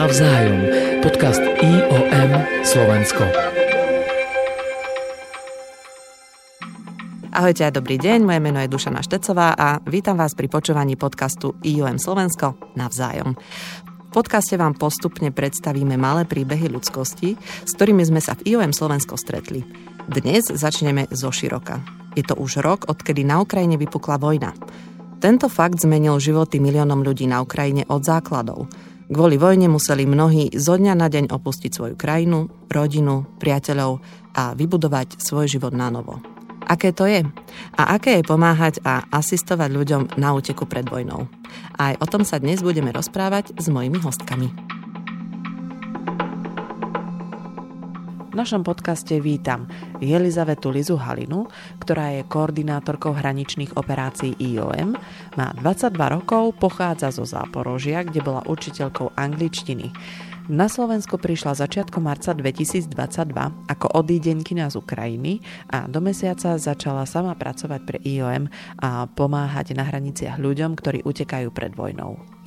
Navzájom. Podcast IOM Slovensko. Ahojte a dobrý deň, moje meno je Dušana Štecová a vítam vás pri počúvaní podcastu IOM Slovensko Navzájom. V podcaste vám postupne predstavíme malé príbehy ľudskosti, s ktorými sme sa v IOM Slovensko stretli. Dnes začneme zo široka. Je to už rok, odkedy na Ukrajine vypukla vojna. Tento fakt zmenil životy miliónom ľudí na Ukrajine od základov – Kvôli vojne museli mnohí zo dňa na deň opustiť svoju krajinu, rodinu, priateľov a vybudovať svoj život na novo. Aké to je? A aké je pomáhať a asistovať ľuďom na úteku pred vojnou? Aj o tom sa dnes budeme rozprávať s mojimi hostkami. V našom podcaste vítam Jelizavetu Lizu Halinu, ktorá je koordinátorkou hraničných operácií IOM, má 22 rokov, pochádza zo Záporožia, kde bola učiteľkou angličtiny. Na Slovensku prišla začiatkom marca 2022 ako odídenkina z Ukrajiny a do mesiaca začala sama pracovať pre IOM a pomáhať na hraniciach ľuďom, ktorí utekajú pred vojnou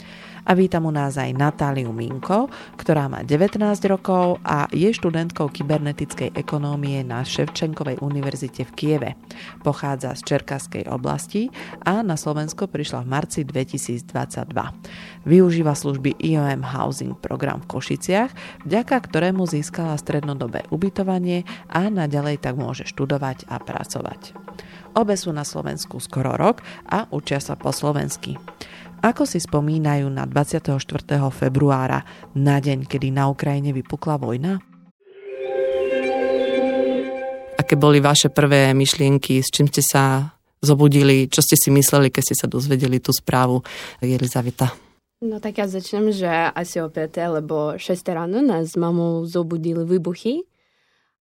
a vítam u nás aj Natáliu Minko, ktorá má 19 rokov a je študentkou kybernetickej ekonómie na Ševčenkovej univerzite v Kieve. Pochádza z Čerkaskej oblasti a na Slovensko prišla v marci 2022. Využíva služby IOM Housing program v Košiciach, vďaka ktorému získala strednodobé ubytovanie a naďalej tak môže študovať a pracovať. Obe sú na Slovensku skoro rok a učia sa po slovensky. Ako si spomínajú na 24. februára, na deň, kedy na Ukrajine vypukla vojna? Aké boli vaše prvé myšlienky, s čím ste sa zobudili, čo ste si mysleli, keď ste sa dozvedeli tú správu, Jelizaveta? No tak ja začnem, že asi o 5 alebo 6 ráno nás s mamou zobudili výbuchy.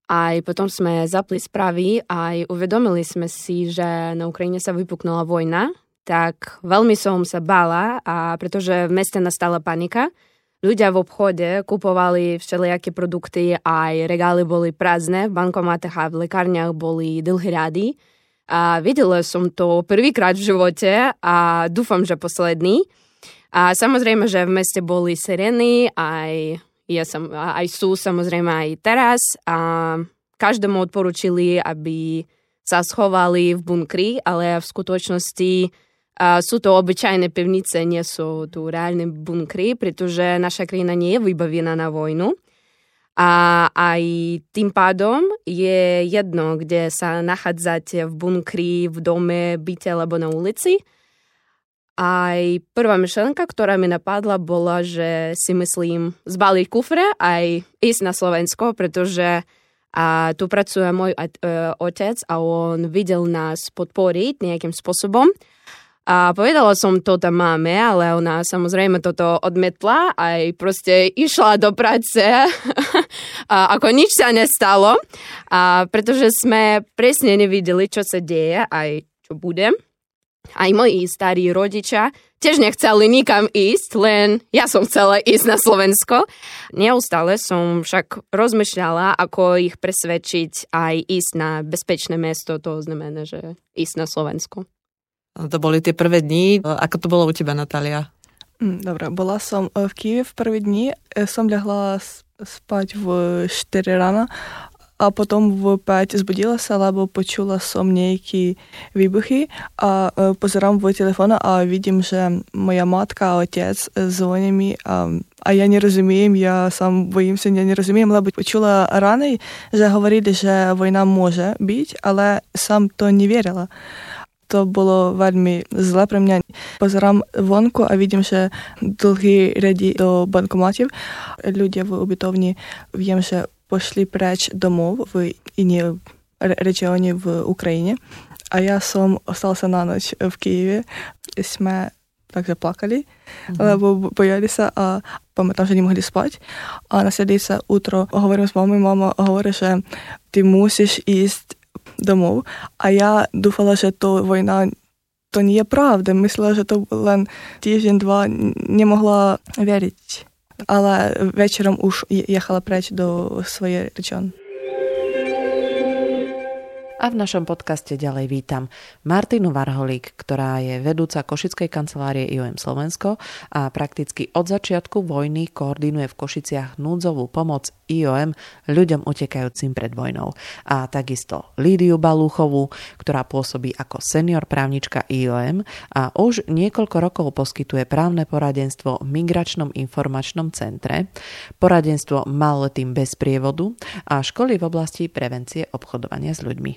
Aj potom sme zapli správy a uvedomili sme si, že na Ukrajine sa vypuknula vojna tak veľmi som sa bála, a pretože v meste nastala panika. Ľudia v obchode kupovali všelijaké produkty, aj regály boli prázdne, v bankomatách a v lekárniach boli dlhé rady. A videla som to prvýkrát v živote a dúfam, že posledný. A samozrejme, že v meste boli sirény, aj, ja som, aj sú samozrejme aj teraz. A každému odporúčili, aby sa schovali v bunkri, ale v skutočnosti a sú to obyčajné pevnice, nie sú tu reálne bunkry, pretože naša krajina nie je vybavená na vojnu. A aj tým pádom je jedno, kde sa nachádzate v bunkri, v dome, byte alebo na ulici. Aj prvá myšlenka, ktorá mi napadla, bola, že si myslím zbaliť kufre aj ísť na Slovensko, pretože a tu pracuje môj e, otec a on videl nás podporiť nejakým spôsobom. A povedala som to tam máme, ale ona samozrejme toto odmetla aj proste išla do práce a ako nič sa nestalo, a pretože sme presne nevideli, čo sa deje aj čo bude. Aj moji starí rodičia tiež nechceli nikam ísť, len ja som chcela ísť na Slovensko. Neustále som však rozmýšľala, ako ich presvedčiť aj ísť na bezpečné mesto, to znamená, že ísť na Slovensko. To boli tie prvé dni. Ako to bolo u teba, Natália? Mm, dobre, bola som v Kieve v prvé dni. Som ľahla spať v 4 rána a potom v 5 zbudila sa, lebo počula som nejaké výbuchy a pozerám v telefón a vidím, že moja matka a otec zvonia mi a, a ja nerozumiem, ja sám bojím sa, ja nerozumiem, lebo počula rány, že hovorili, že vojna môže byť, ale sám to neverila to bolo veľmi zle pre mňa. Pozerám vonku a vidím, že dlhý rady do bankomatov. Ľudia v ubytovni viem, že pošli preč domov v iné regióne v Ukrajine. A ja som ostal sa na noč v Kieve. Sme takže plakali, mm-hmm. lebo bojali sa a pamätám, že nemohli spať. A na sa utro hovorím s mamou, mama hovorí, že ty musíš ísť domov. A ja dúfala, že to vojna to nie je pravda. Myslela, že to len týždeň, dva nemohla veriť. Ale večerom už jechala preč do svojej región. A v našom podcaste ďalej vítam Martinu Varholík, ktorá je vedúca Košickej kancelárie IOM Slovensko a prakticky od začiatku vojny koordinuje v Košiciach núdzovú pomoc IOM ľuďom utekajúcim pred vojnou. A takisto Lídiu Balúchovú, ktorá pôsobí ako senior právnička IOM a už niekoľko rokov poskytuje právne poradenstvo v Migračnom informačnom centre, poradenstvo maloletým bez prievodu a školy v oblasti prevencie obchodovania s ľuďmi.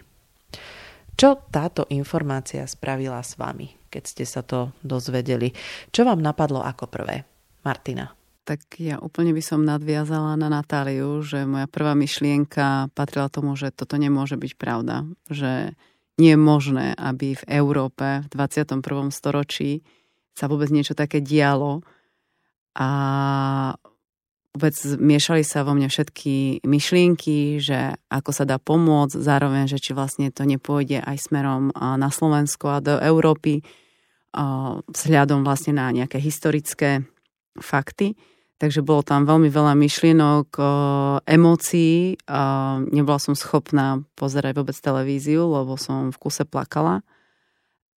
Čo táto informácia spravila s vami, keď ste sa to dozvedeli? Čo vám napadlo ako prvé? Martina. Tak ja úplne by som nadviazala na Natáliu, že moja prvá myšlienka patrila tomu, že toto nemôže byť pravda. Že nie je možné, aby v Európe v 21. storočí sa vôbec niečo také dialo. A vôbec miešali sa vo mne všetky myšlienky, že ako sa dá pomôcť, zároveň, že či vlastne to nepôjde aj smerom na Slovensko a do Európy vzhľadom vlastne na nejaké historické fakty. Takže bolo tam veľmi veľa myšlienok, emócií. Nebola som schopná pozerať vôbec televíziu, lebo som v kuse plakala.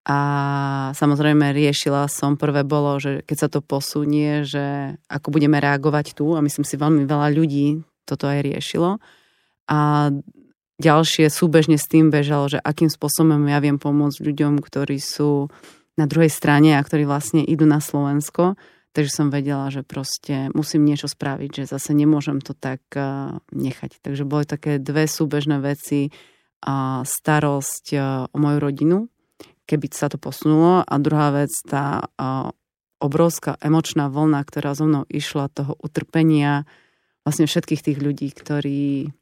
A samozrejme riešila som, prvé bolo, že keď sa to posunie, že ako budeme reagovať tu a myslím si veľmi veľa ľudí toto aj riešilo. A ďalšie súbežne s tým bežalo, že akým spôsobom ja viem pomôcť ľuďom, ktorí sú na druhej strane a ktorí vlastne idú na Slovensko. Takže som vedela, že proste musím niečo spraviť, že zase nemôžem to tak nechať. Takže boli také dve súbežné veci. Starosť o moju rodinu, keby sa to posunulo. A druhá vec, tá obrovská emočná vlna, ktorá so mnou išla, toho utrpenia vlastne všetkých tých ľudí, ktorí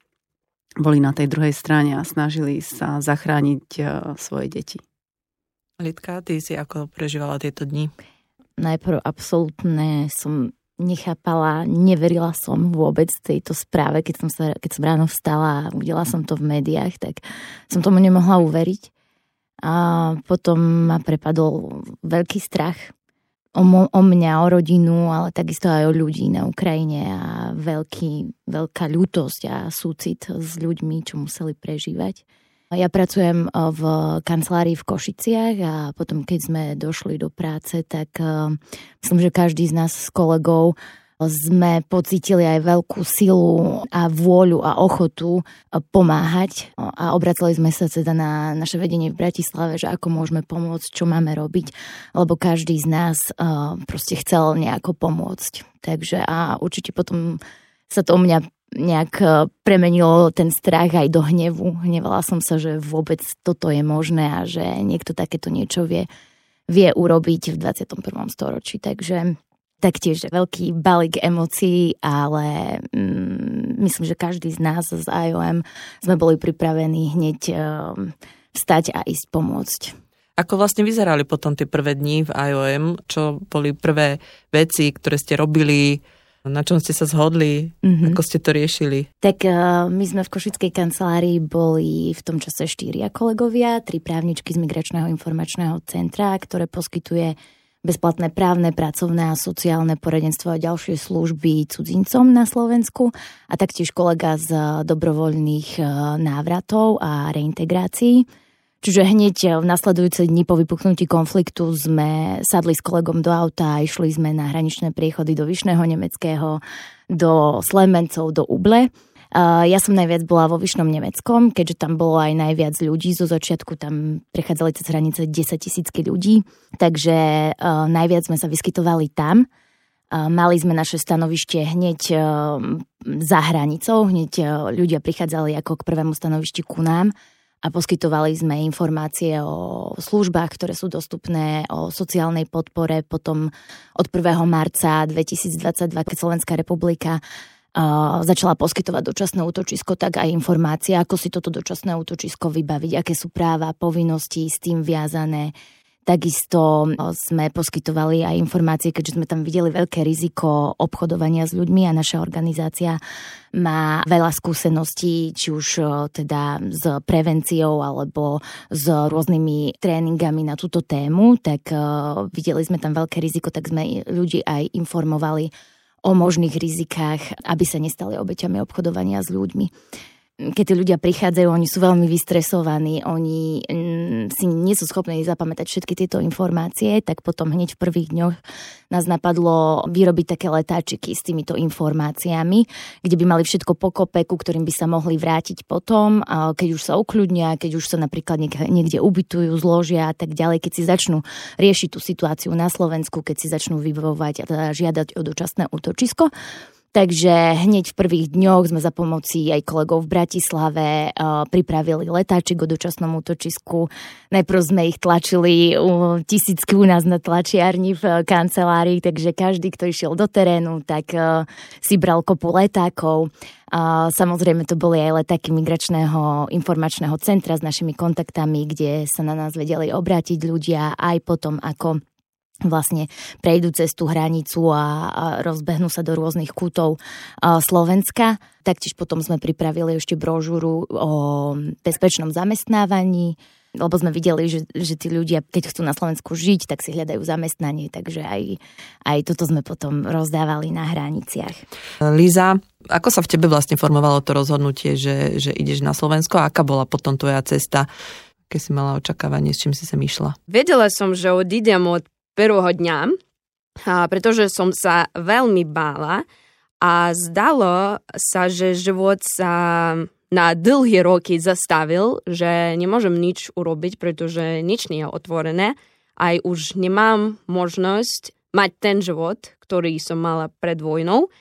boli na tej druhej strane a snažili sa zachrániť svoje deti. Lidka, ty si ako prežívala tieto dni? Najprv absolútne som nechápala, neverila som vôbec tejto správe, keď som, sa, keď som ráno vstala a uvidela som to v médiách, tak som tomu nemohla uveriť. A potom ma prepadol veľký strach o, mo- o mňa, o rodinu, ale takisto aj o ľudí na Ukrajine a veľký, veľká ľútosť a súcit s ľuďmi, čo museli prežívať. Ja pracujem v kancelárii v Košiciach a potom, keď sme došli do práce, tak myslím, že každý z nás s kolegou sme pocítili aj veľkú silu a vôľu a ochotu pomáhať a obracali sme sa teda na naše vedenie v Bratislave, že ako môžeme pomôcť, čo máme robiť, lebo každý z nás proste chcel nejako pomôcť. Takže a určite potom sa to u mňa nejak premenilo ten strach aj do hnevu. Hnevala som sa, že vôbec toto je možné a že niekto takéto niečo vie, vie urobiť v 21. storočí. Takže taktiež veľký balík emócií, ale mm, myslím, že každý z nás z IOM sme boli pripravení hneď um, vstať a ísť pomôcť. Ako vlastne vyzerali potom tie prvé dni v IOM? Čo boli prvé veci, ktoré ste robili? Na čom ste sa zhodli? Mm-hmm. Ako ste to riešili? Tak uh, my sme v Košickej kancelárii boli v tom čase štyria kolegovia, tri právničky z Migračného informačného centra, ktoré poskytuje bezplatné právne, pracovné a sociálne poradenstvo a ďalšie služby cudzincom na Slovensku a taktiež kolega z dobrovoľných e, návratov a reintegrácií. Čiže hneď v nasledujúce dni po vypuknutí konfliktu sme sadli s kolegom do auta a išli sme na hraničné priechody do Vyšného Nemeckého, do Slemencov, do Uble ja som najviac bola vo Vyšnom Nemeckom, keďže tam bolo aj najviac ľudí. Zo začiatku tam prechádzali cez hranice 10 tisícky ľudí, takže najviac sme sa vyskytovali tam. Mali sme naše stanovište hneď za hranicou, hneď ľudia prichádzali ako k prvému stanovišti ku nám a poskytovali sme informácie o službách, ktoré sú dostupné, o sociálnej podpore. Potom od 1. marca 2022, keď Slovenská republika začala poskytovať dočasné útočisko, tak aj informácie, ako si toto dočasné útočisko vybaviť, aké sú práva, povinnosti s tým viazané. Takisto sme poskytovali aj informácie, keďže sme tam videli veľké riziko obchodovania s ľuďmi a naša organizácia má veľa skúseností, či už teda s prevenciou alebo s rôznymi tréningami na túto tému, tak videli sme tam veľké riziko, tak sme ľudí aj informovali o možných rizikách, aby sa nestali obeťami obchodovania s ľuďmi. Keď tí ľudia prichádzajú, oni sú veľmi vystresovaní, oni mm, si nie sú schopní zapamätať všetky tieto informácie, tak potom hneď v prvých dňoch nás napadlo vyrobiť také letáčiky s týmito informáciami, kde by mali všetko pokope, ku ktorým by sa mohli vrátiť potom, keď už sa ukľudnia, keď už sa napríklad niekde ubytujú, zložia a tak ďalej, keď si začnú riešiť tú situáciu na Slovensku, keď si začnú vybavovať a žiadať o dočasné útočisko. Takže hneď v prvých dňoch sme za pomoci aj kolegov v Bratislave uh, pripravili letáčik o dočasnom útočisku. Najprv sme ich tlačili tisícky u nás na tlačiarni v kancelárii, takže každý, kto išiel do terénu, tak uh, si bral kopu letákov. Samozrejme to boli aj letáky migračného informačného centra s našimi kontaktami, kde sa na nás vedeli obrátiť ľudia aj potom, ako vlastne prejdú cez tú hranicu a, a rozbehnú sa do rôznych kútov a, Slovenska. Taktiež potom sme pripravili ešte brožúru o bezpečnom zamestnávaní, lebo sme videli, že, že tí ľudia, keď chcú na Slovensku žiť, tak si hľadajú zamestnanie, takže aj, aj toto sme potom rozdávali na hraniciach. Líza, ako sa v tebe vlastne formovalo to rozhodnutie, že, že ideš na Slovensko? Aká bola potom tvoja cesta? keď si mala očakávanie, s čím si sem išla? Vedela som, že odídem od prvého dňa, pretože som sa veľmi bála a zdalo sa, že život sa na dlhé roky zastavil, že nemôžem nič urobiť, pretože nič nie je otvorené. Aj už nemám možnosť mať ten život, ktorý som mala pred vojnou.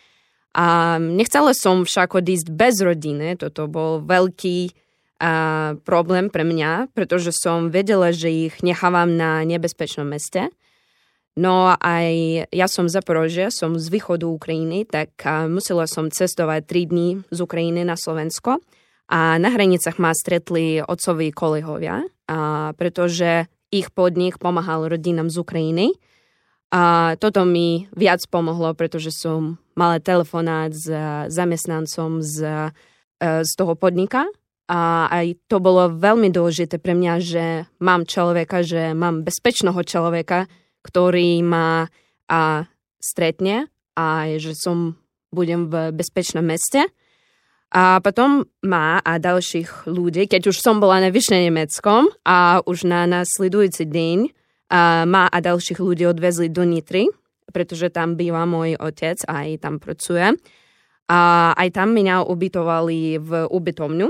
A nechcela som však odísť bez rodiny, toto bol veľký a, problém pre mňa, pretože som vedela, že ich nechávam na nebezpečnom meste. No aj ja som Zaporožia, som z východu Ukrajiny, tak musela som cestovať 3 dní z Ukrajiny na Slovensko a na hranicách ma stretli otcoví kolegovia, a pretože ich podnik pomáhal rodinám z Ukrajiny. A toto mi viac pomohlo, pretože som mala telefonát s zamestnancom z, e, z toho podnika a aj to bolo veľmi dôležité pre mňa, že mám človeka, že mám bezpečného človeka, ktorý ma a stretne a že som budem v bezpečnom meste. A potom ma a ďalších ľudí, keď už som bola na Vyšne Nemeckom a už na nasledujúci deň a ma a ďalších ľudí odvezli do Nitry, pretože tam býva môj otec a aj tam pracuje. A aj tam mňa ubytovali v ubytovňu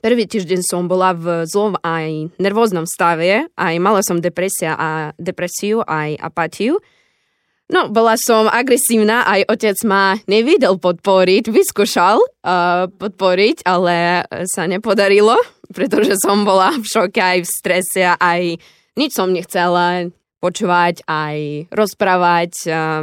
Prvý týždeň som bola v zlom aj nervóznom stave, aj mala som depresia a depresiu, aj apatiu. No, bola som agresívna, aj otec ma nevidel podporiť, vyskúšal uh, podporiť, ale sa nepodarilo, pretože som bola v šoke aj v strese, aj nič som nechcela, počúvať, aj rozprávať,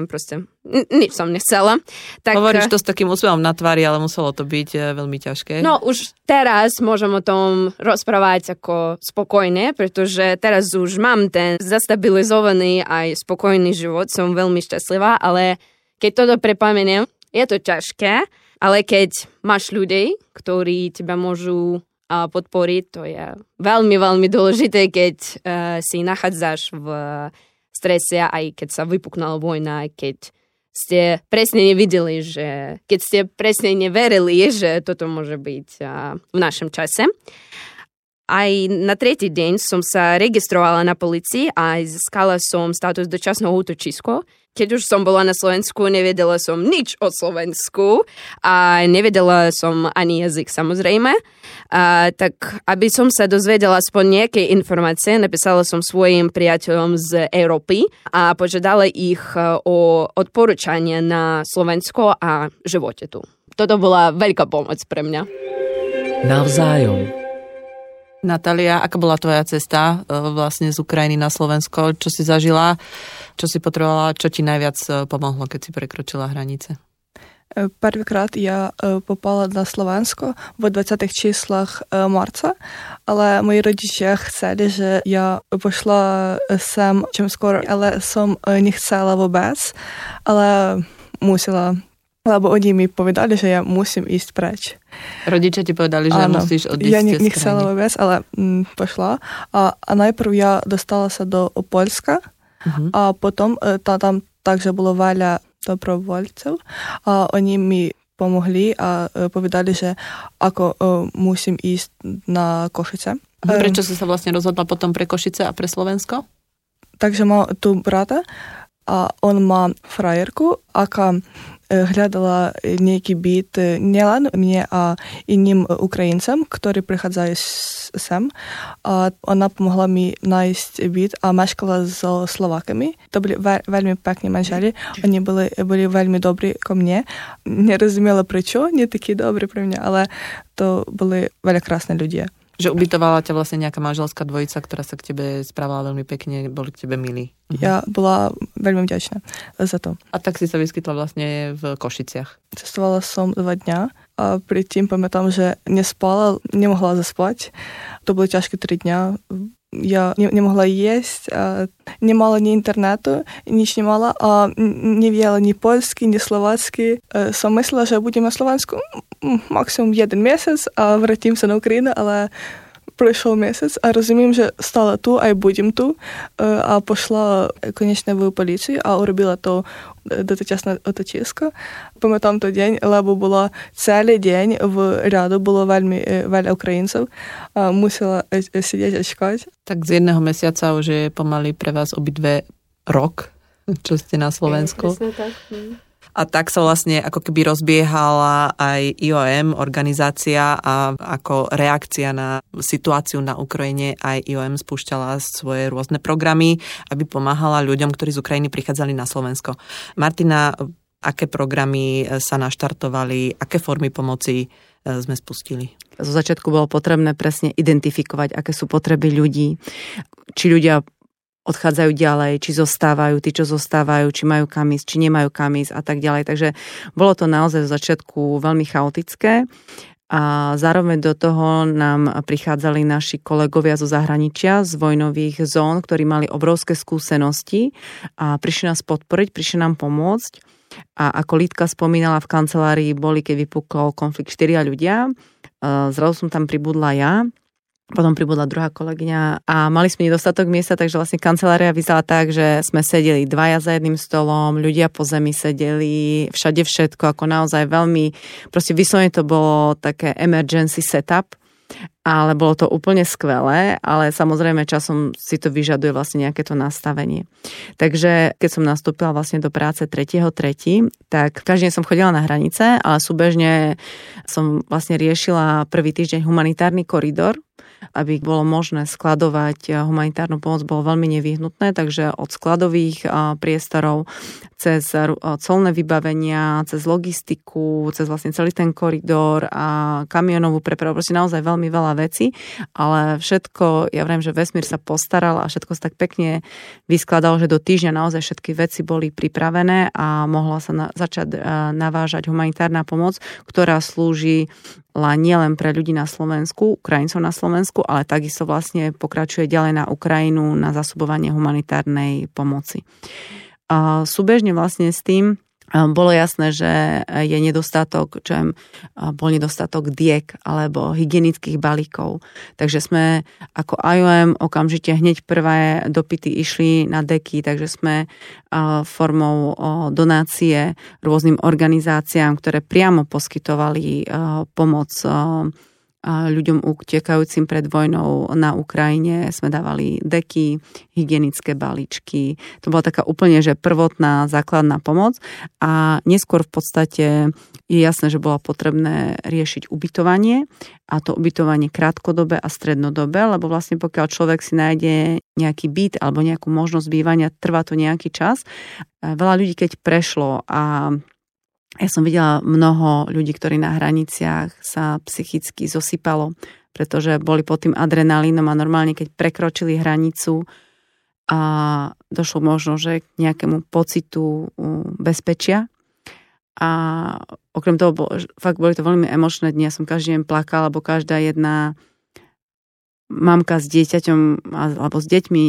proste nič som nechcela. Tak, Hovoríš to s takým úsmevom na tvári, ale muselo to byť e, veľmi ťažké. No už teraz môžem o tom rozprávať ako spokojne, pretože teraz už mám ten zastabilizovaný aj spokojný život, som veľmi šťastlivá, ale keď toto prepomeniem, je to ťažké, ale keď máš ľudí, ktorí teba môžu a podporiť. To je veľmi, veľmi dôležité, keď uh, si nachádzaš v strese, aj keď sa vypuknala vojna, keď ste presne nevideli, že keď ste presne neverili, že toto môže byť uh, v našom čase. Aj na tretí deň som sa registrovala na policii a získala som status dočasného útočisko. Keď už som bola na Slovensku, nevedela som nič o Slovensku a nevedela som ani jazyk samozrejme. A, tak aby som sa dozvedela aspoň nejaké informácie, napísala som svojim priateľom z Európy a požiadala ich e, o odporúčanie na Slovensko a živote tu. Toto bola veľká pomoc pre mňa. Navzájom. Natália, aká bola tvoja cesta e, vlastne z Ukrajiny na Slovensko? Čo si zažila? Čo si potrebovala? Čo ti najviac e, pomohlo, keď si prekročila hranice? E, Prvýkrát ja попала на Словенsko v 20 числах марта, ale moji rodičia chceli, že ja pošla sem čím skoro, ale som nechcela vôbec, ale musela lebo oni mi povedali, že ja musím ísť preč. Rodičia ti povedali, že ano, musíš odísť Ja ne, nechcela vôbec, ale mm, pošla. A, a najprv ja dostala sa do Polska uh-huh. a potom ta, tam takže bolo veľa dobrovoľcov a oni mi pomohli a povedali, že ako musím ísť na Košice. Prečo si sa vlastne rozhodla potom pre Košice a pre Slovensko? Takže mám tu brata a on má frajerku, aká hľadala nejaký byt nielen mne a iným Ukrajincom, ktorí prichádzajú sem. A ona pomohla mi nájsť byt a meškala so Slovákami. To boli veľmi pekní manželi. Oni boli, boli veľmi dobrí ko mne. Nerozumela prečo, nie takí dobrí pre mňa, ale to boli veľmi krásne ľudia. Že ubytovala ťa vlastne nejaká manželská dvojica, ktorá sa k tebe správala veľmi pekne, boli k tebe milí. Mhm. Ja bola veľmi vďačná za to. A tak si sa vyskytla vlastne v Košiciach. Cestovala som dva dňa a predtým pamätám, že nespala, nemohla zaspať. To boli ťažké tri dňa. я не, не могла есть, не мала ні інтернету, ніч не мала а не вела ни польский, ни словацкий. Сам мислила, що будемо на максимум один місяць, а вратімся на Україну, але пройшов місяць, а разумеем що стала ту, а ай будем ту, е, а пошла е, конечно в поліцію, а уробила то е, даточасна оточиска. Пам'ятам той день, лебо була цілий день в ряду, було вельми вель українців, мусила сидіти чекати. Так з одного місяця вже помалі при вас обидве рок, що на Словенську. Е, A tak sa vlastne ako keby rozbiehala aj IOM, organizácia a ako reakcia na situáciu na Ukrajine aj IOM spúšťala svoje rôzne programy, aby pomáhala ľuďom, ktorí z Ukrajiny prichádzali na Slovensko. Martina, aké programy sa naštartovali, aké formy pomoci e, sme spustili? Zo začiatku bolo potrebné presne identifikovať, aké sú potreby ľudí. Či ľudia odchádzajú ďalej, či zostávajú, tí, čo zostávajú, či majú kam či nemajú kam a tak ďalej. Takže bolo to naozaj v začiatku veľmi chaotické. A zároveň do toho nám prichádzali naši kolegovia zo zahraničia, z vojnových zón, ktorí mali obrovské skúsenosti a prišli nás podporiť, prišli nám pomôcť. A ako Lítka spomínala, v kancelárii boli, keď vypukol konflikt, štyria ľudia. Zrazu som tam pribudla ja potom pribudla druhá kolegyňa a mali sme nedostatok miesta, takže vlastne kancelária vyzerala tak, že sme sedeli dvaja za jedným stolom, ľudia po zemi sedeli, všade všetko, ako naozaj veľmi, proste vyslovene to bolo také emergency setup, ale bolo to úplne skvelé, ale samozrejme časom si to vyžaduje vlastne nejaké to nastavenie. Takže keď som nastúpila vlastne do práce 3.3., tak každý deň som chodila na hranice, ale súbežne som vlastne riešila prvý týždeň humanitárny koridor, aby bolo možné skladovať eh, humanitárnu pomoc, bolo veľmi nevyhnutné, takže od skladových eh, priestorov cez eh, colné vybavenia, cez logistiku, cez vlastne celý ten koridor a kamionovú prepravu, proste naozaj veľmi veľa vecí, ale všetko, ja viem, že vesmír sa postaral a všetko sa tak pekne vyskladalo, že do týždňa naozaj všetky veci boli pripravené a mohla sa na, začať navážať humanitárna pomoc, ktorá slúži nielen pre ľudí na Slovensku, Ukrajincov na Slovensku, ale takisto vlastne pokračuje ďalej na Ukrajinu na zasobovanie humanitárnej pomoci. Súbežne vlastne s tým bolo jasné, že je nedostatok, čo je, bol nedostatok diek alebo hygienických balíkov. Takže sme ako IOM okamžite hneď prvé dopity išli na deky, takže sme formou donácie rôznym organizáciám, ktoré priamo poskytovali pomoc ľuďom utekajúcim pred vojnou na Ukrajine sme dávali deky, hygienické balíčky. To bola taká úplne, že prvotná základná pomoc a neskôr v podstate je jasné, že bolo potrebné riešiť ubytovanie a to ubytovanie krátkodobé a strednodobé, lebo vlastne pokiaľ človek si nájde nejaký byt alebo nejakú možnosť bývania, trvá to nejaký čas. Veľa ľudí, keď prešlo a ja som videla mnoho ľudí, ktorí na hraniciach sa psychicky zosypalo, pretože boli pod tým adrenalínom a normálne, keď prekročili hranicu a došlo možno, že k nejakému pocitu bezpečia. A okrem toho, bol, fakt boli to veľmi emočné dni. Ja som každý deň plakala, lebo každá jedna mamka s dieťaťom alebo s deťmi,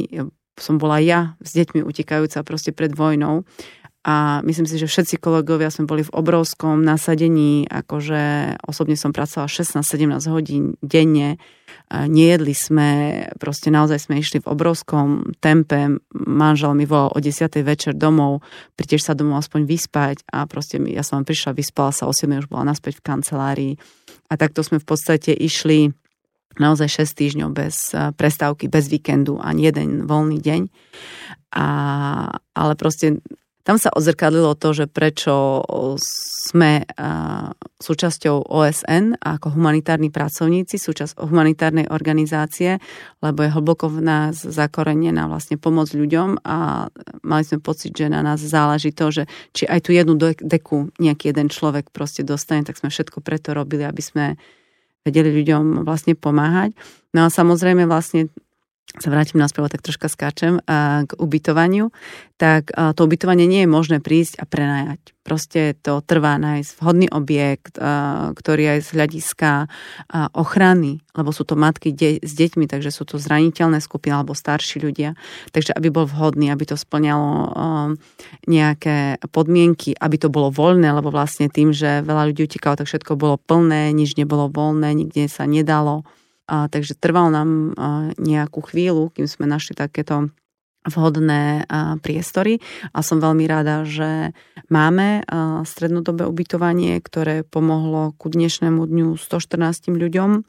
som bola ja s deťmi utekajúca proste pred vojnou a myslím si, že všetci kolegovia sme boli v obrovskom nasadení, akože osobne som pracovala 16-17 hodín denne, nejedli sme, proste naozaj sme išli v obrovskom tempe, manžel mi volal o 10. večer domov, prídeš sa domov aspoň vyspať a proste ja som prišla, vyspala sa, o 7. už bola naspäť v kancelárii a takto sme v podstate išli naozaj 6 týždňov bez prestávky, bez víkendu, ani jeden voľný deň. A, ale proste tam sa odzrkadlilo to, že prečo sme súčasťou OSN ako humanitárni pracovníci, súčasť humanitárnej organizácie, lebo je hlboko v nás zakorenená vlastne pomoc ľuďom a mali sme pocit, že na nás záleží to, že či aj tu jednu deku nejaký jeden človek proste dostane, tak sme všetko preto robili, aby sme vedeli ľuďom vlastne pomáhať. No a samozrejme vlastne sa vrátim naspäť, tak troška skáčem k ubytovaniu, tak to ubytovanie nie je možné prísť a prenajať. Proste to trvá nájsť vhodný objekt, ktorý aj z hľadiska ochrany, lebo sú to matky de- s deťmi, takže sú to zraniteľné skupiny alebo starší ľudia. Takže aby bol vhodný, aby to splňalo nejaké podmienky, aby to bolo voľné, lebo vlastne tým, že veľa ľudí utekalo, tak všetko bolo plné, nič nebolo voľné, nikde sa nedalo a, takže trvalo nám a, nejakú chvíľu, kým sme našli takéto vhodné a, priestory. A som veľmi rada, že máme a, strednodobé ubytovanie, ktoré pomohlo ku dnešnému dňu 114 ľuďom.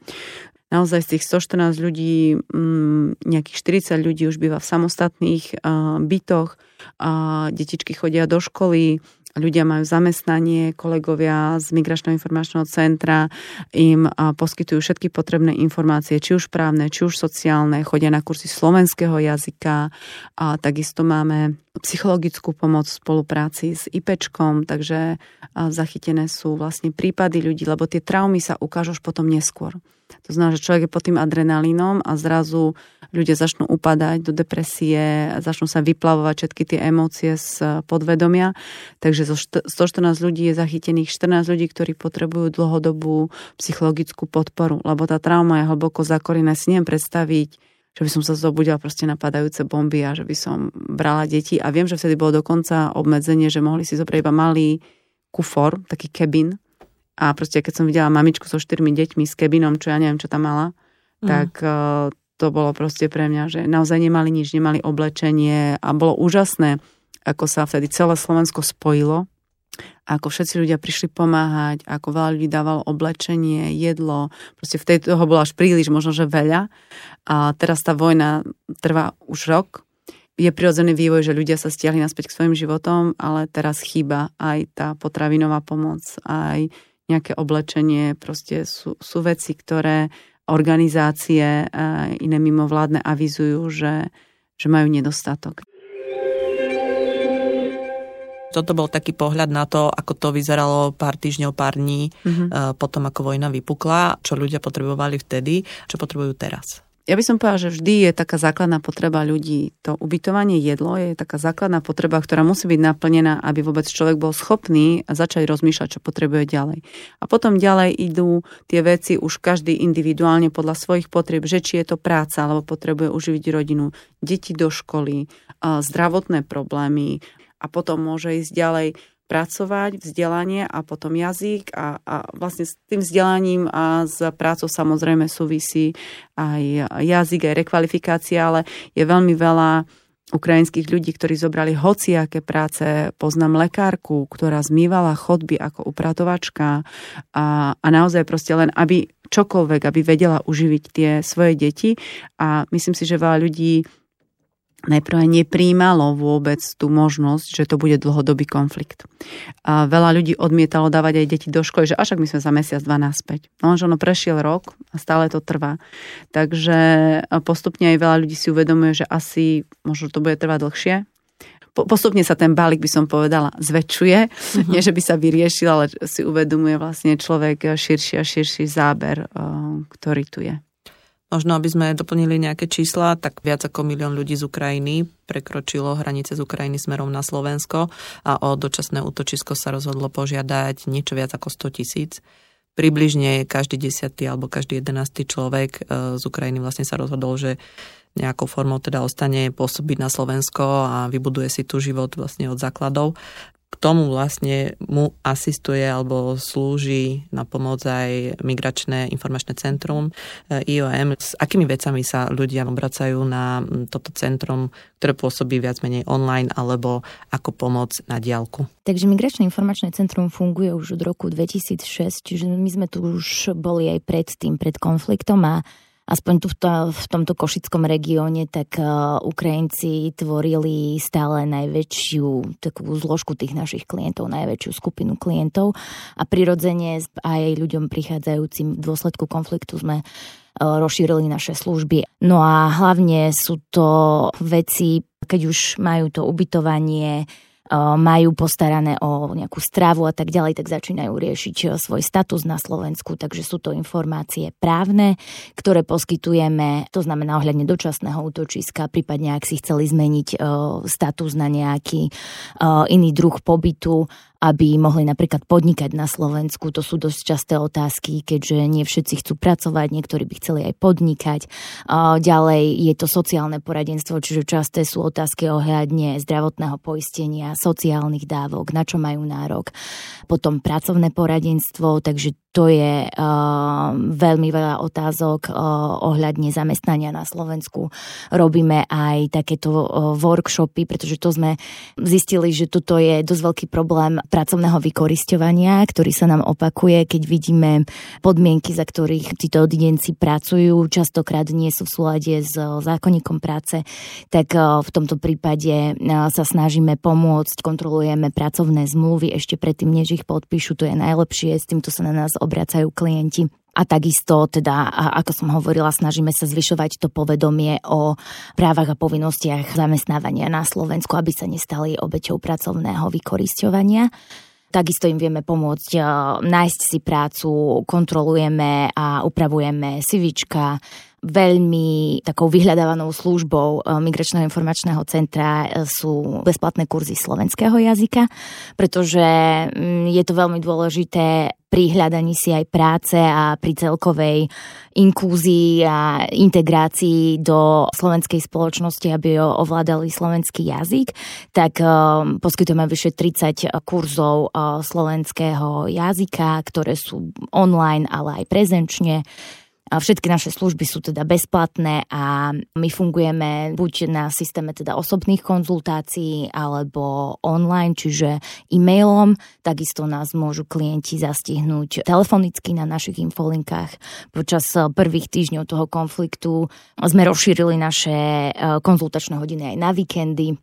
Naozaj z tých 114 ľudí m, nejakých 40 ľudí už býva v samostatných a, bytoch, a detičky chodia do školy, ľudia majú zamestnanie, kolegovia z Migračného informačného centra im poskytujú všetky potrebné informácie, či už právne, či už sociálne, chodia na kursy slovenského jazyka a takisto máme psychologickú pomoc v spolupráci s IPčkom, takže zachytené sú vlastne prípady ľudí, lebo tie traumy sa ukážu už potom neskôr. To znamená, že človek je pod tým adrenalínom a zrazu ľudia začnú upadať do depresie, začnú sa vyplavovať všetky tie emócie z podvedomia. Takže zo 114 ľudí je zachytených 14 ľudí, ktorí potrebujú dlhodobú psychologickú podporu, lebo tá trauma je hlboko zakorená. Si neviem predstaviť, že by som sa zobudila proste napadajúce bomby a že by som brala deti. A viem, že vtedy bolo dokonca obmedzenie, že mohli si zobrať iba malý kufor, taký kebin, a proste keď som videla mamičku so štyrmi deťmi s kebinom, čo ja neviem, čo tam mala, mm. tak uh, to bolo proste pre mňa, že naozaj nemali nič, nemali oblečenie a bolo úžasné, ako sa vtedy celé Slovensko spojilo, ako všetci ľudia prišli pomáhať, ako veľa ľudí dávalo oblečenie, jedlo, proste v tej toho bolo až príliš, možno, že veľa. A teraz tá vojna trvá už rok, je prirodzený vývoj, že ľudia sa stiahli naspäť k svojim životom, ale teraz chýba aj tá potravinová pomoc, aj nejaké oblečenie, proste sú, sú veci, ktoré organizácie iné mimovládne avizujú, že, že majú nedostatok. Toto bol taký pohľad na to, ako to vyzeralo pár týždňov, pár dní mm-hmm. potom, ako vojna vypukla, čo ľudia potrebovali vtedy, čo potrebujú teraz. Ja by som povedala, že vždy je taká základná potreba ľudí. To ubytovanie jedlo je taká základná potreba, ktorá musí byť naplnená, aby vôbec človek bol schopný začať rozmýšľať, čo potrebuje ďalej. A potom ďalej idú tie veci už každý individuálne podľa svojich potrieb, že či je to práca, alebo potrebuje uživiť rodinu, deti do školy, zdravotné problémy a potom môže ísť ďalej pracovať, vzdelanie a potom jazyk a, a vlastne s tým vzdelaním a s prácou samozrejme súvisí aj jazyk, aj rekvalifikácia, ale je veľmi veľa ukrajinských ľudí, ktorí zobrali hociaké práce. Poznám lekárku, ktorá zmývala chodby ako upratovačka a, a naozaj proste len, aby čokoľvek, aby vedela uživiť tie svoje deti. A myslím si, že veľa ľudí najprv nepríjmalo vôbec tú možnosť, že to bude dlhodobý konflikt. A veľa ľudí odmietalo dávať aj deti do školy, že až ak my sme za mesiac, dva naspäť. No, že ono prešiel rok a stále to trvá. Takže postupne aj veľa ľudí si uvedomuje, že asi možno to bude trvať dlhšie, postupne sa ten balík, by som povedala, zväčšuje. Uh-huh. Nie, že by sa vyriešil, ale si uvedomuje vlastne človek širší a širší záber, ktorý tu je. Možno, aby sme doplnili nejaké čísla, tak viac ako milión ľudí z Ukrajiny prekročilo hranice z Ukrajiny smerom na Slovensko a o dočasné útočisko sa rozhodlo požiadať niečo viac ako 100 tisíc. približne každý desiatý alebo každý jedenastý človek z Ukrajiny vlastne sa rozhodol, že nejakou formou teda ostane pôsobiť na Slovensko a vybuduje si tu život vlastne od základov. K tomu vlastne mu asistuje alebo slúži na pomoc aj Migračné informačné centrum eh, IOM. S akými vecami sa ľudia obracajú na mm, toto centrum, ktoré pôsobí viac menej online alebo ako pomoc na diálku? Takže Migračné informačné centrum funguje už od roku 2006, čiže my sme tu už boli aj pred tým, pred konfliktom a aspoň tu v, to, v tomto košickom regióne, tak uh, Ukrajinci tvorili stále najväčšiu takú zložku tých našich klientov, najväčšiu skupinu klientov a prirodzene aj ľuďom prichádzajúcim v dôsledku konfliktu sme uh, rozšírili naše služby. No a hlavne sú to veci, keď už majú to ubytovanie, majú postarané o nejakú stravu a tak ďalej, tak začínajú riešiť e, svoj status na Slovensku. Takže sú to informácie právne, ktoré poskytujeme, to znamená ohľadne dočasného útočiska, prípadne ak si chceli zmeniť e, status na nejaký e, iný druh pobytu, aby mohli napríklad podnikať na Slovensku. To sú dosť časté otázky, keďže nie všetci chcú pracovať, niektorí by chceli aj podnikať. Ďalej je to sociálne poradenstvo, čiže časté sú otázky ohľadne zdravotného poistenia, sociálnych dávok, na čo majú nárok. Potom pracovné poradenstvo, takže to je uh, veľmi veľa otázok uh, ohľadne zamestnania na Slovensku. Robíme aj takéto uh, workshopy, pretože to sme zistili, že toto je dosť veľký problém pracovného vykoristovania, ktorý sa nám opakuje, keď vidíme podmienky, za ktorých títo odidenci pracujú, častokrát nie sú v súlade s zákonníkom práce, tak uh, v tomto prípade uh, sa snažíme pomôcť, kontrolujeme pracovné zmluvy ešte predtým, než ich podpíšu, to je najlepšie, s týmto sa na nás obracajú klienti. A takisto, teda, ako som hovorila, snažíme sa zvyšovať to povedomie o právach a povinnostiach zamestnávania na Slovensku, aby sa nestali obeťou pracovného vykorisťovania. Takisto im vieme pomôcť nájsť si prácu, kontrolujeme a upravujeme CVčka, veľmi takou vyhľadávanou službou eh, Migračného informačného centra eh, sú bezplatné kurzy slovenského jazyka, pretože mm, je to veľmi dôležité pri hľadaní si aj práce a pri celkovej inklúzii a integrácii do slovenskej spoločnosti, aby ovládali slovenský jazyk, tak um, poskytujeme vyše 30 kurzov slovenského jazyka, ktoré sú online, ale aj prezenčne. Všetky naše služby sú teda bezplatné a my fungujeme buď na systéme teda osobných konzultácií alebo online, čiže e-mailom. Takisto nás môžu klienti zastihnúť telefonicky na našich infolinkách. Počas prvých týždňov toho konfliktu sme rozšírili naše e, konzultačné hodiny aj na víkendy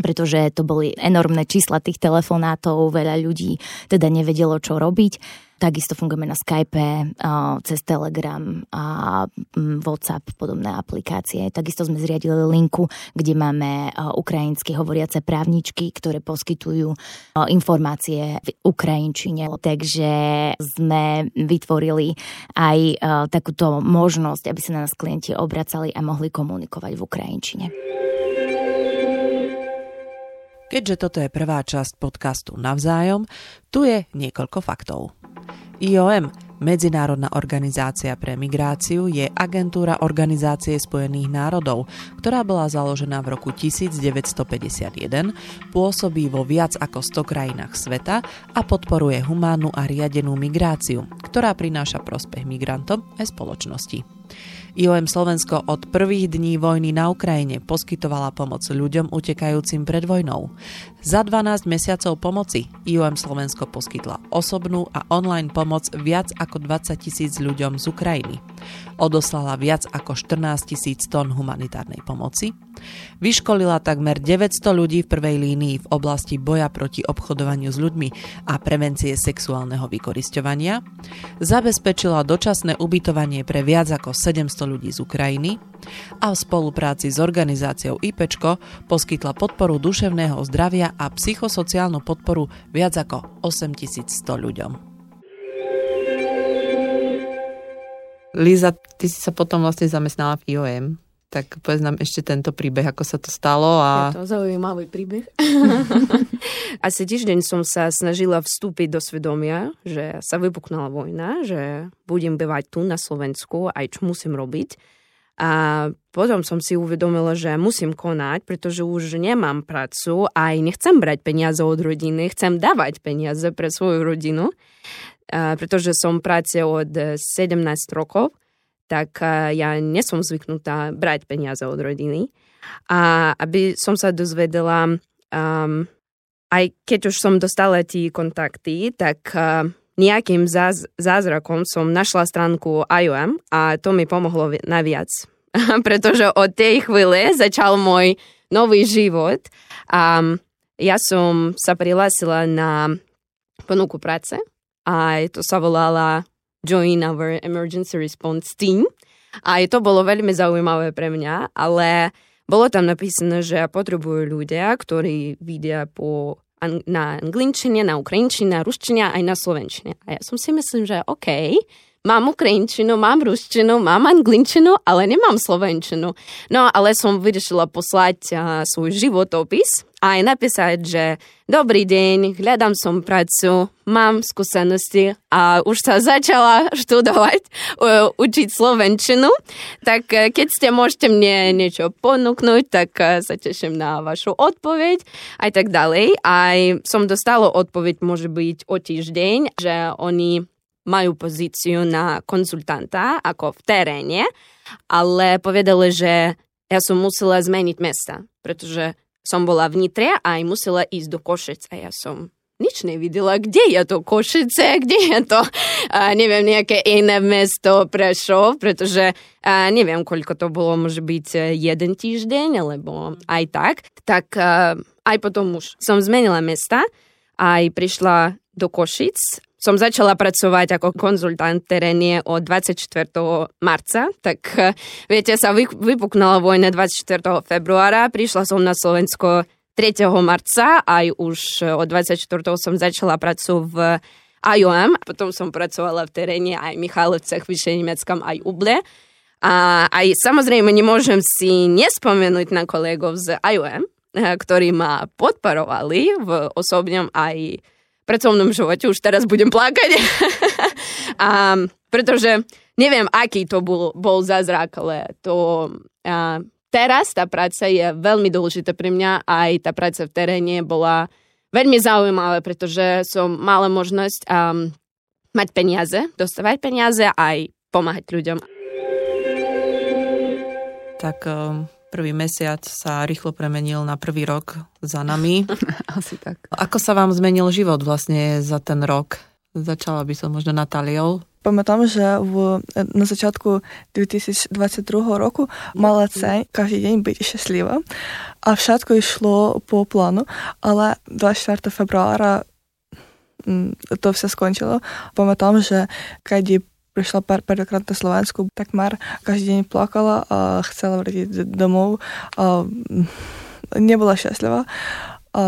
pretože to boli enormné čísla tých telefonátov, veľa ľudí teda nevedelo, čo robiť. Takisto fungujeme na Skype, cez Telegram a WhatsApp, podobné aplikácie. Takisto sme zriadili linku, kde máme ukrajinsky hovoriace právničky, ktoré poskytujú informácie v ukrajinčine. Takže sme vytvorili aj takúto možnosť, aby sa na nás klienti obracali a mohli komunikovať v ukrajinčine. Keďže toto je prvá časť podcastu Navzájom, tu je niekoľko faktov. IOM, Medzinárodná organizácia pre migráciu, je agentúra Organizácie spojených národov, ktorá bola založená v roku 1951, pôsobí vo viac ako 100 krajinách sveta a podporuje humánnu a riadenú migráciu, ktorá prináša prospech migrantom aj spoločnosti. IOM Slovensko od prvých dní vojny na Ukrajine poskytovala pomoc ľuďom utekajúcim pred vojnou. Za 12 mesiacov pomoci IOM Slovensko poskytla osobnú a online pomoc viac ako 20 tisíc ľuďom z Ukrajiny. Odoslala viac ako 14 tisíc tón humanitárnej pomoci, Vyškolila takmer 900 ľudí v prvej línii v oblasti boja proti obchodovaniu s ľuďmi a prevencie sexuálneho vykorisťovania, zabezpečila dočasné ubytovanie pre viac ako 700 ľudí z Ukrajiny a v spolupráci s organizáciou IPčko poskytla podporu duševného zdravia a psychosociálnu podporu viac ako 8100 ľuďom. Líza, ty si sa potom vlastne zamestnala v IOM Tak povedz nám ešte tento príbeh, ako sa to stalo. A... Je to zaujímavý príbeh. Asi týždeň som sa snažila vstúpiť do svedomia, že sa vypuknala vojna, že budem bývať tu na Slovensku, aj čo musím robiť. A potom som si uvedomila, že musím konať, pretože už nemám prácu a aj nechcem brať peniaze od rodiny, chcem dávať peniaze pre svoju rodinu, pretože som práce od 17 rokov tak eh, ja nesom zvyknutá brať peniaze od rodiny. A aby som sa dozvedela, um, aj keď už som dostala tie kontakty, tak uh, nejakým záz- zázrakom som našla stránku IOM a to mi pomohlo naviac. Pretože od tej chvíle začal môj nový život. Um, ja som sa prihlásila na ponuku práce a to sa volala join our emergency response team. A to bolo veľmi zaujímavé pre mňa, ale bolo tam napísané, že potrebujú ľudia, ktorí vidia po na angličtine, na ukrajinčine, na ruštine aj na slovenčine. A ja som si myslím, že OK, mám ukrajinčinu, mám ruštinu, mám angličtinu, ale nemám slovenčinu. No ale som vyriešila poslať uh, svoj životopis a aj napísať, že dobrý deň, hľadám som prácu, mám skúsenosti a už sa začala študovať, uh, učiť slovenčinu. Tak uh, keď ste môžete mne niečo ponúknuť, tak uh, sa teším na vašu odpoveď aj tak ďalej. Aj som dostala odpoveď, môže byť o týždeň, že oni majú pozíciu na konzultanta ako v teréne, ale povedali, že ja som musela zmeniť mesta, pretože som bola v Nitre a aj musela ísť do Košic a ja som nič nevidela, kde je to Košice, kde je to, a neviem, nejaké iné mesto Prešov, pretože a neviem, koľko to bolo, môže byť jeden týždeň, alebo aj tak. Tak a, aj potom už som zmenila mesta, aj prišla do Košic som začala pracovať ako konzultant v teréne od 24. marca, tak eh, viete, sa vypuknala vojna 24. februára, prišla som na Slovensko 3. marca, aj už eh, od 24. som začala prácu v IOM, potom som pracovala v teréne aj v Michalovcech, vyššie Nemeckom, aj Uble. A aj samozrejme nemôžem si nespomenúť na kolegov z IOM, eh, ktorí ma podporovali v osobnom aj pracovnom živote, už teraz budem plakať. a, pretože neviem, aký to bol, bol zázrak, ale to... A, teraz tá práca je veľmi dôležitá pre mňa, aj tá práca v teréne bola veľmi zaujímavá, pretože som mala možnosť um, mať peniaze, dostávať peniaze aj pomáhať ľuďom. Tak um Prvý mesiac sa rýchlo premenil na prvý rok za nami. Asi tak. Ako sa vám zmenil život vlastne za ten rok? Začala by som možno Natáliou. Пам'ятаю, že v, na začiatku 2022 roku mala ceň každý deň byť šťastlivá a všetko išlo po plánu, ale 24. februára to все skončilo. Пам'ятаю, že keď chcela vrátiť domov a nebola šťastlivá. A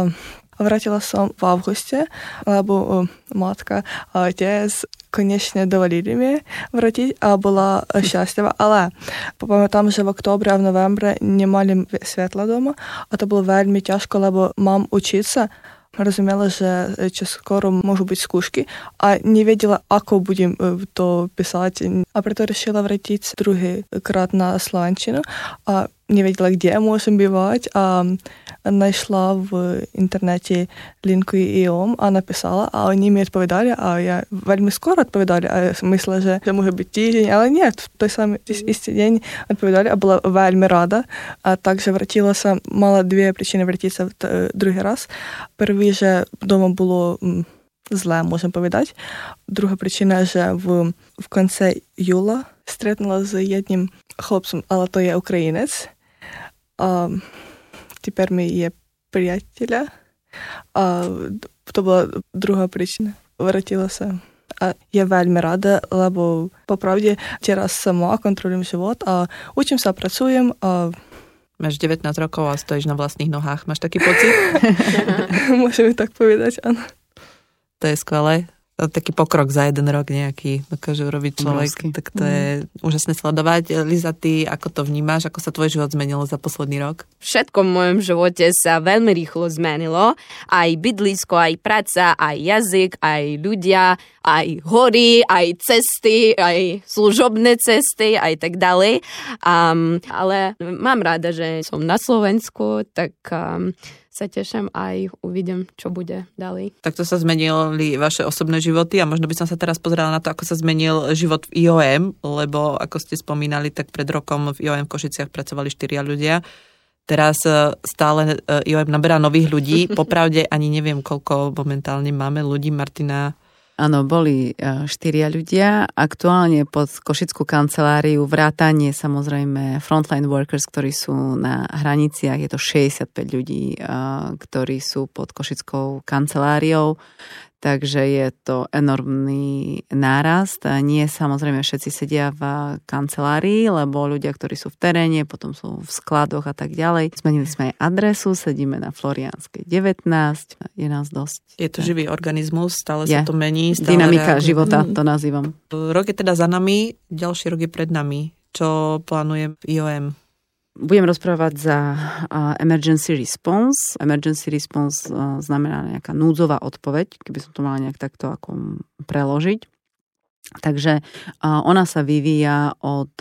vrátila som v auguste, lebo matka a otec konečne dovolili mi vrátiť a bola šťastlivá, ale pamätám, že v októbre a v novembre nemali svetla doma a to bolo veľmi ťažko, lebo mám učiť Разумела, že čo skoro môžu byť skúšky a nevedela, ako budem to písať. A preto решила vrátiť druhý krát na Slovenčinu a nevedela, kde môžem bývať. A а нашла в интернете линку ИОМ, а написала, а они мне відповідали, а я вельми скоро відповідали, а мислила, що це може бути тиждень, але ні, в той самий істий день відповідали, а була вельми рада. А також вратилася, мала дві причини вратитися в другий раз. Перший же вдома було зле, можемо повідати. Друга причина, що в, в кінці юла стрітнула з одним хлопцем, але то є українець. А, тепер ми є приятеля. А, to bola druhá príčina. Vrátila sa. A je veľmi rada, lebo popravde teraz sama kontrolujem život a učím sa, pracujem a Máš 19 rokov a stojíš na vlastných nohách. Máš taký pocit? Môžeme tak povedať, áno. To je skvelé. taký pokrok za jeden rok nejaký dokáže urobiť človek, Obrovský. tak to je mm. úžasné sledovať. Liza, ty ako to vnímaš, ako sa tvoj život zmenil za posledný rok? Všetko v mojom živote sa veľmi rýchlo zmenilo. Aj bydlisko, aj práca, aj jazyk, aj ľudia, aj hory, aj cesty, aj služobné cesty, aj tak ďalej. Um, ale mám rada, že som na Slovensku, tak um, sa teším aj uvidím, čo bude ďalej. Takto sa zmenili vaše osobné životy a možno by som sa teraz pozerala na to, ako sa zmenil život v IOM, lebo ako ste spomínali, tak pred rokom v IOM v Košiciach pracovali štyria ľudia. Teraz e, stále e, IOM naberá nových ľudí. Popravde ani neviem, koľko momentálne máme ľudí. Martina, Áno, boli e, štyria ľudia. Aktuálne pod Košickú kanceláriu vrátanie samozrejme frontline workers, ktorí sú na hraniciach. Je to 65 ľudí, e, ktorí sú pod Košickou kanceláriou takže je to enormný nárast. Nie samozrejme všetci sedia v kancelárii, lebo ľudia, ktorí sú v teréne, potom sú v skladoch a tak ďalej. Zmenili sme aj adresu, sedíme na Florianskej 19, je nás dosť. Je to živý organizmus, stále je. sa to mení. Stále Dynamika reaguje. života to nazývam. Rok je teda za nami, ďalší rok je pred nami. Čo plánuje IOM? Budem rozprávať za emergency response. Emergency response znamená nejaká núdzová odpoveď, keby som to mala nejak takto ako preložiť. Takže ona sa vyvíja od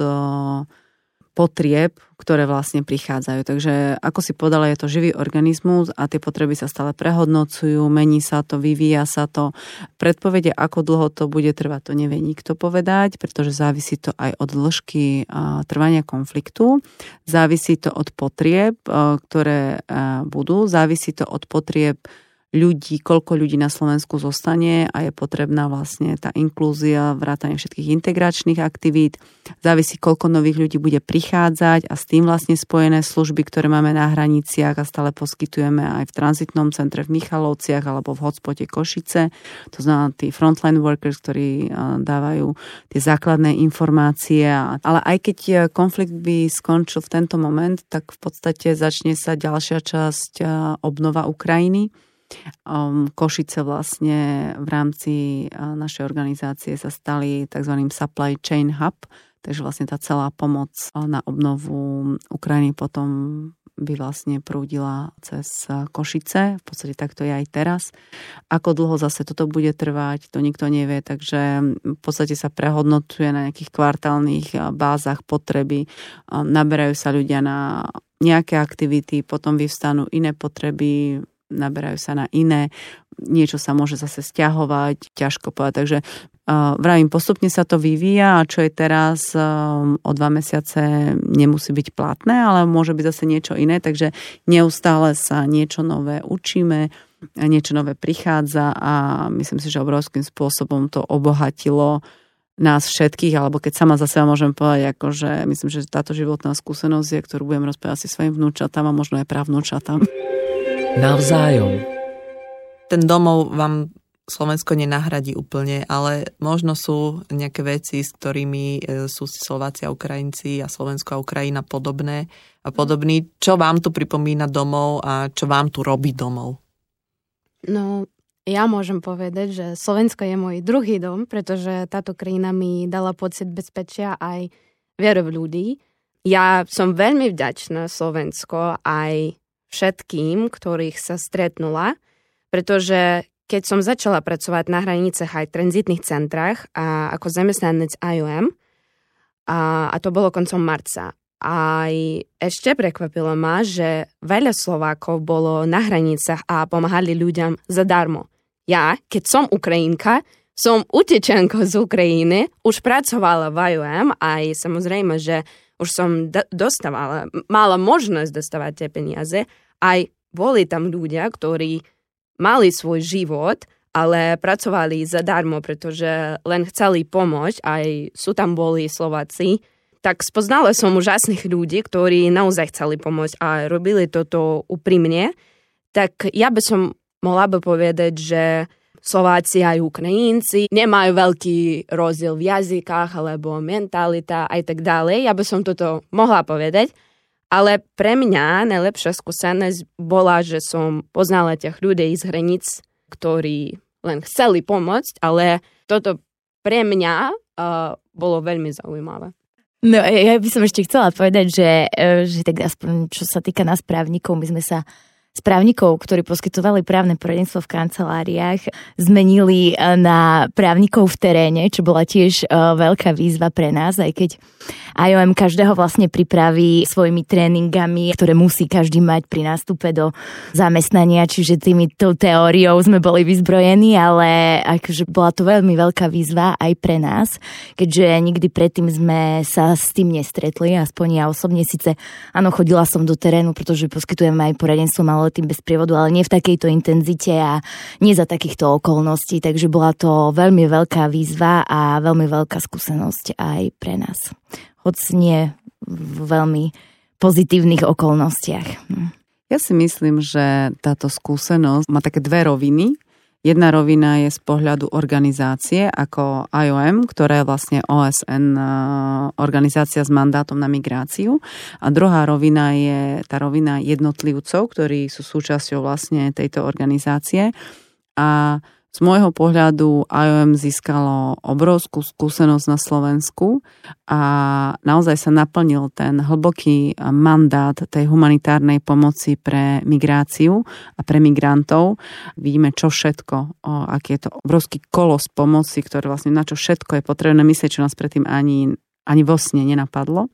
potrieb, ktoré vlastne prichádzajú. Takže ako si povedala, je to živý organizmus a tie potreby sa stále prehodnocujú, mení sa to, vyvíja sa to. Predpovede, ako dlho to bude trvať, to nevie nikto povedať, pretože závisí to aj od dĺžky trvania konfliktu, závisí to od potrieb, ktoré budú, závisí to od potrieb ľudí, koľko ľudí na Slovensku zostane a je potrebná vlastne tá inklúzia, vrátanie všetkých integračných aktivít. Závisí, koľko nových ľudí bude prichádzať a s tým vlastne spojené služby, ktoré máme na hraniciach a stále poskytujeme aj v tranzitnom centre v Michalovciach alebo v hotspote Košice. To znamená tí frontline workers, ktorí dávajú tie základné informácie. Ale aj keď e, konflikt by skončil v tento moment, tak v podstate začne sa ďalšia časť obnova Ukrajiny Um, Košice vlastne v rámci uh, našej organizácie sa stali tzv. supply chain hub, takže vlastne tá celá pomoc uh, na obnovu Ukrajiny potom by vlastne prúdila cez uh, Košice. V podstate takto je aj teraz. Ako dlho zase toto bude trvať, to nikto nevie, takže v podstate sa prehodnotuje na nejakých kvartálnych bázach potreby. Naberajú sa ľudia na nejaké aktivity, potom vyvstanú iné potreby, naberajú sa na iné, niečo sa môže zase stiahovať, ťažko povedať. Takže uh, vravím, postupne sa to vyvíja a čo je teraz um, o dva mesiace nemusí byť platné, ale môže byť zase niečo iné, takže neustále sa niečo nové učíme, niečo nové prichádza a myslím si, že obrovským spôsobom to obohatilo nás všetkých, alebo keď sama za seba môžem povedať, ako, že myslím, že táto životná skúsenosť je, ktorú budem rozprávať si svojim vnúčatám a možno aj právnúčatám navzájom. Ten domov vám Slovensko nenahradí úplne, ale možno sú nejaké veci, s ktorými e, sú Slováci a Ukrajinci a Slovensko a Ukrajina podobné a podobný. Čo vám tu pripomína domov a čo vám tu robí domov? No, ja môžem povedať, že Slovensko je môj druhý dom, pretože táto krajina mi dala pocit bezpečia aj vieru v ľudí. Ja som veľmi vďačná Slovensko aj všetkým, ktorých sa stretnula, pretože keď som začala pracovať na hranicách aj tranzitných centrách a ako zamestnanec IOM, a, a to bolo koncom marca, aj ešte prekvapilo ma, že veľa Slovákov bolo na hranicách a pomáhali ľuďom zadarmo. Ja, keď som Ukrajinka, som utečenko z Ukrajiny, už pracovala v IOM a samozrejme, že už som dostávala, mala možnosť dostávať tie peniaze, aj boli tam ľudia, ktorí mali svoj život, ale pracovali zadarmo, pretože len chceli pomôcť, aj sú tam boli Slováci, tak spoznala som úžasných ľudí, ktorí naozaj chceli pomôcť a robili toto úprimne. Tak ja by som mohla by povedať, že Slováci aj Ukrajinci nemajú veľký rozdiel v jazykách alebo mentalita aj tak ďalej. Ja by som toto mohla povedať. Ale pre mňa najlepšia skúsenosť bola, že som poznala tých ľudí z hranic, ktorí len chceli pomôcť, ale toto pre mňa uh, bolo veľmi zaujímavé. No ja by som ešte chcela povedať, že, e, že tak aspoň čo sa týka nás právnikov, my sme sa s právnikov, ktorí poskytovali právne poradenstvo v kanceláriách, zmenili eh, na právnikov v teréne, čo bola tiež eh, veľká výzva pre nás, aj keď IOM každého vlastne pripraví svojimi tréningami, ktoré musí každý mať pri nástupe do zamestnania, čiže týmito teóriou sme boli vyzbrojení, ale akože bola to veľmi veľká výzva aj pre nás, keďže nikdy predtým sme sa s tým nestretli, aspoň ja osobne. Síce, áno, chodila som do terénu, pretože poskytujem aj poradenstvo maloletým bez prievodu, ale nie v takejto intenzite a nie za takýchto okolností, takže bola to veľmi veľká výzva a veľmi veľká skúsenosť aj pre nás hoď nie v veľmi pozitívnych okolnostiach. Hm. Ja si myslím, že táto skúsenosť má také dve roviny. Jedna rovina je z pohľadu organizácie ako IOM, ktorá je vlastne OSN e, organizácia s mandátom na migráciu. A druhá rovina je tá rovina jednotlivcov, ktorí sú súčasťou vlastne tejto organizácie. A z môjho pohľadu IOM získalo obrovskú skúsenosť na Slovensku a naozaj sa naplnil ten hlboký mandát tej humanitárnej pomoci pre migráciu a pre migrantov. Vidíme, čo všetko, aký je to obrovský kolos pomoci, ktoré vlastne na čo všetko je potrebné myslieť, čo nás predtým ani, ani vo sne nenapadlo.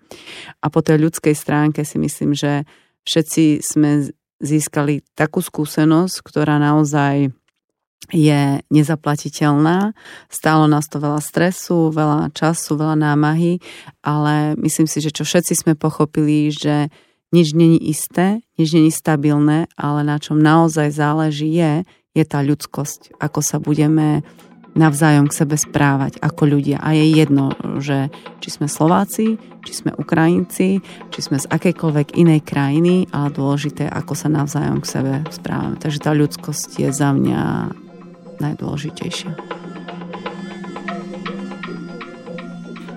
A po tej ľudskej stránke si myslím, že všetci sme získali takú skúsenosť, ktorá naozaj je nezaplatiteľná. Stálo nás to veľa stresu, veľa času, veľa námahy, ale myslím si, že čo všetci sme pochopili, že nič není isté, nič není stabilné, ale na čom naozaj záleží je, je tá ľudskosť, ako sa budeme navzájom k sebe správať ako ľudia. A je jedno, že či sme Slováci, či sme Ukrajinci, či sme z akejkoľvek inej krajiny, ale dôležité, ako sa navzájom k sebe správame. Takže tá ľudskosť je za mňa najdôležitejšie.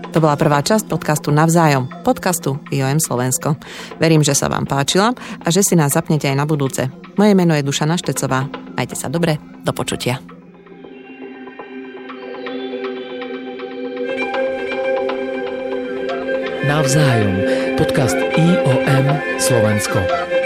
To bola prvá časť podcastu Navzájom, podcastu IOM Slovensko. Verím, že sa vám páčila a že si nás zapnete aj na budúce. Moje meno je Dušana Štecová. Majte sa dobre, do počutia. Navzájom, podcast IOM Slovensko.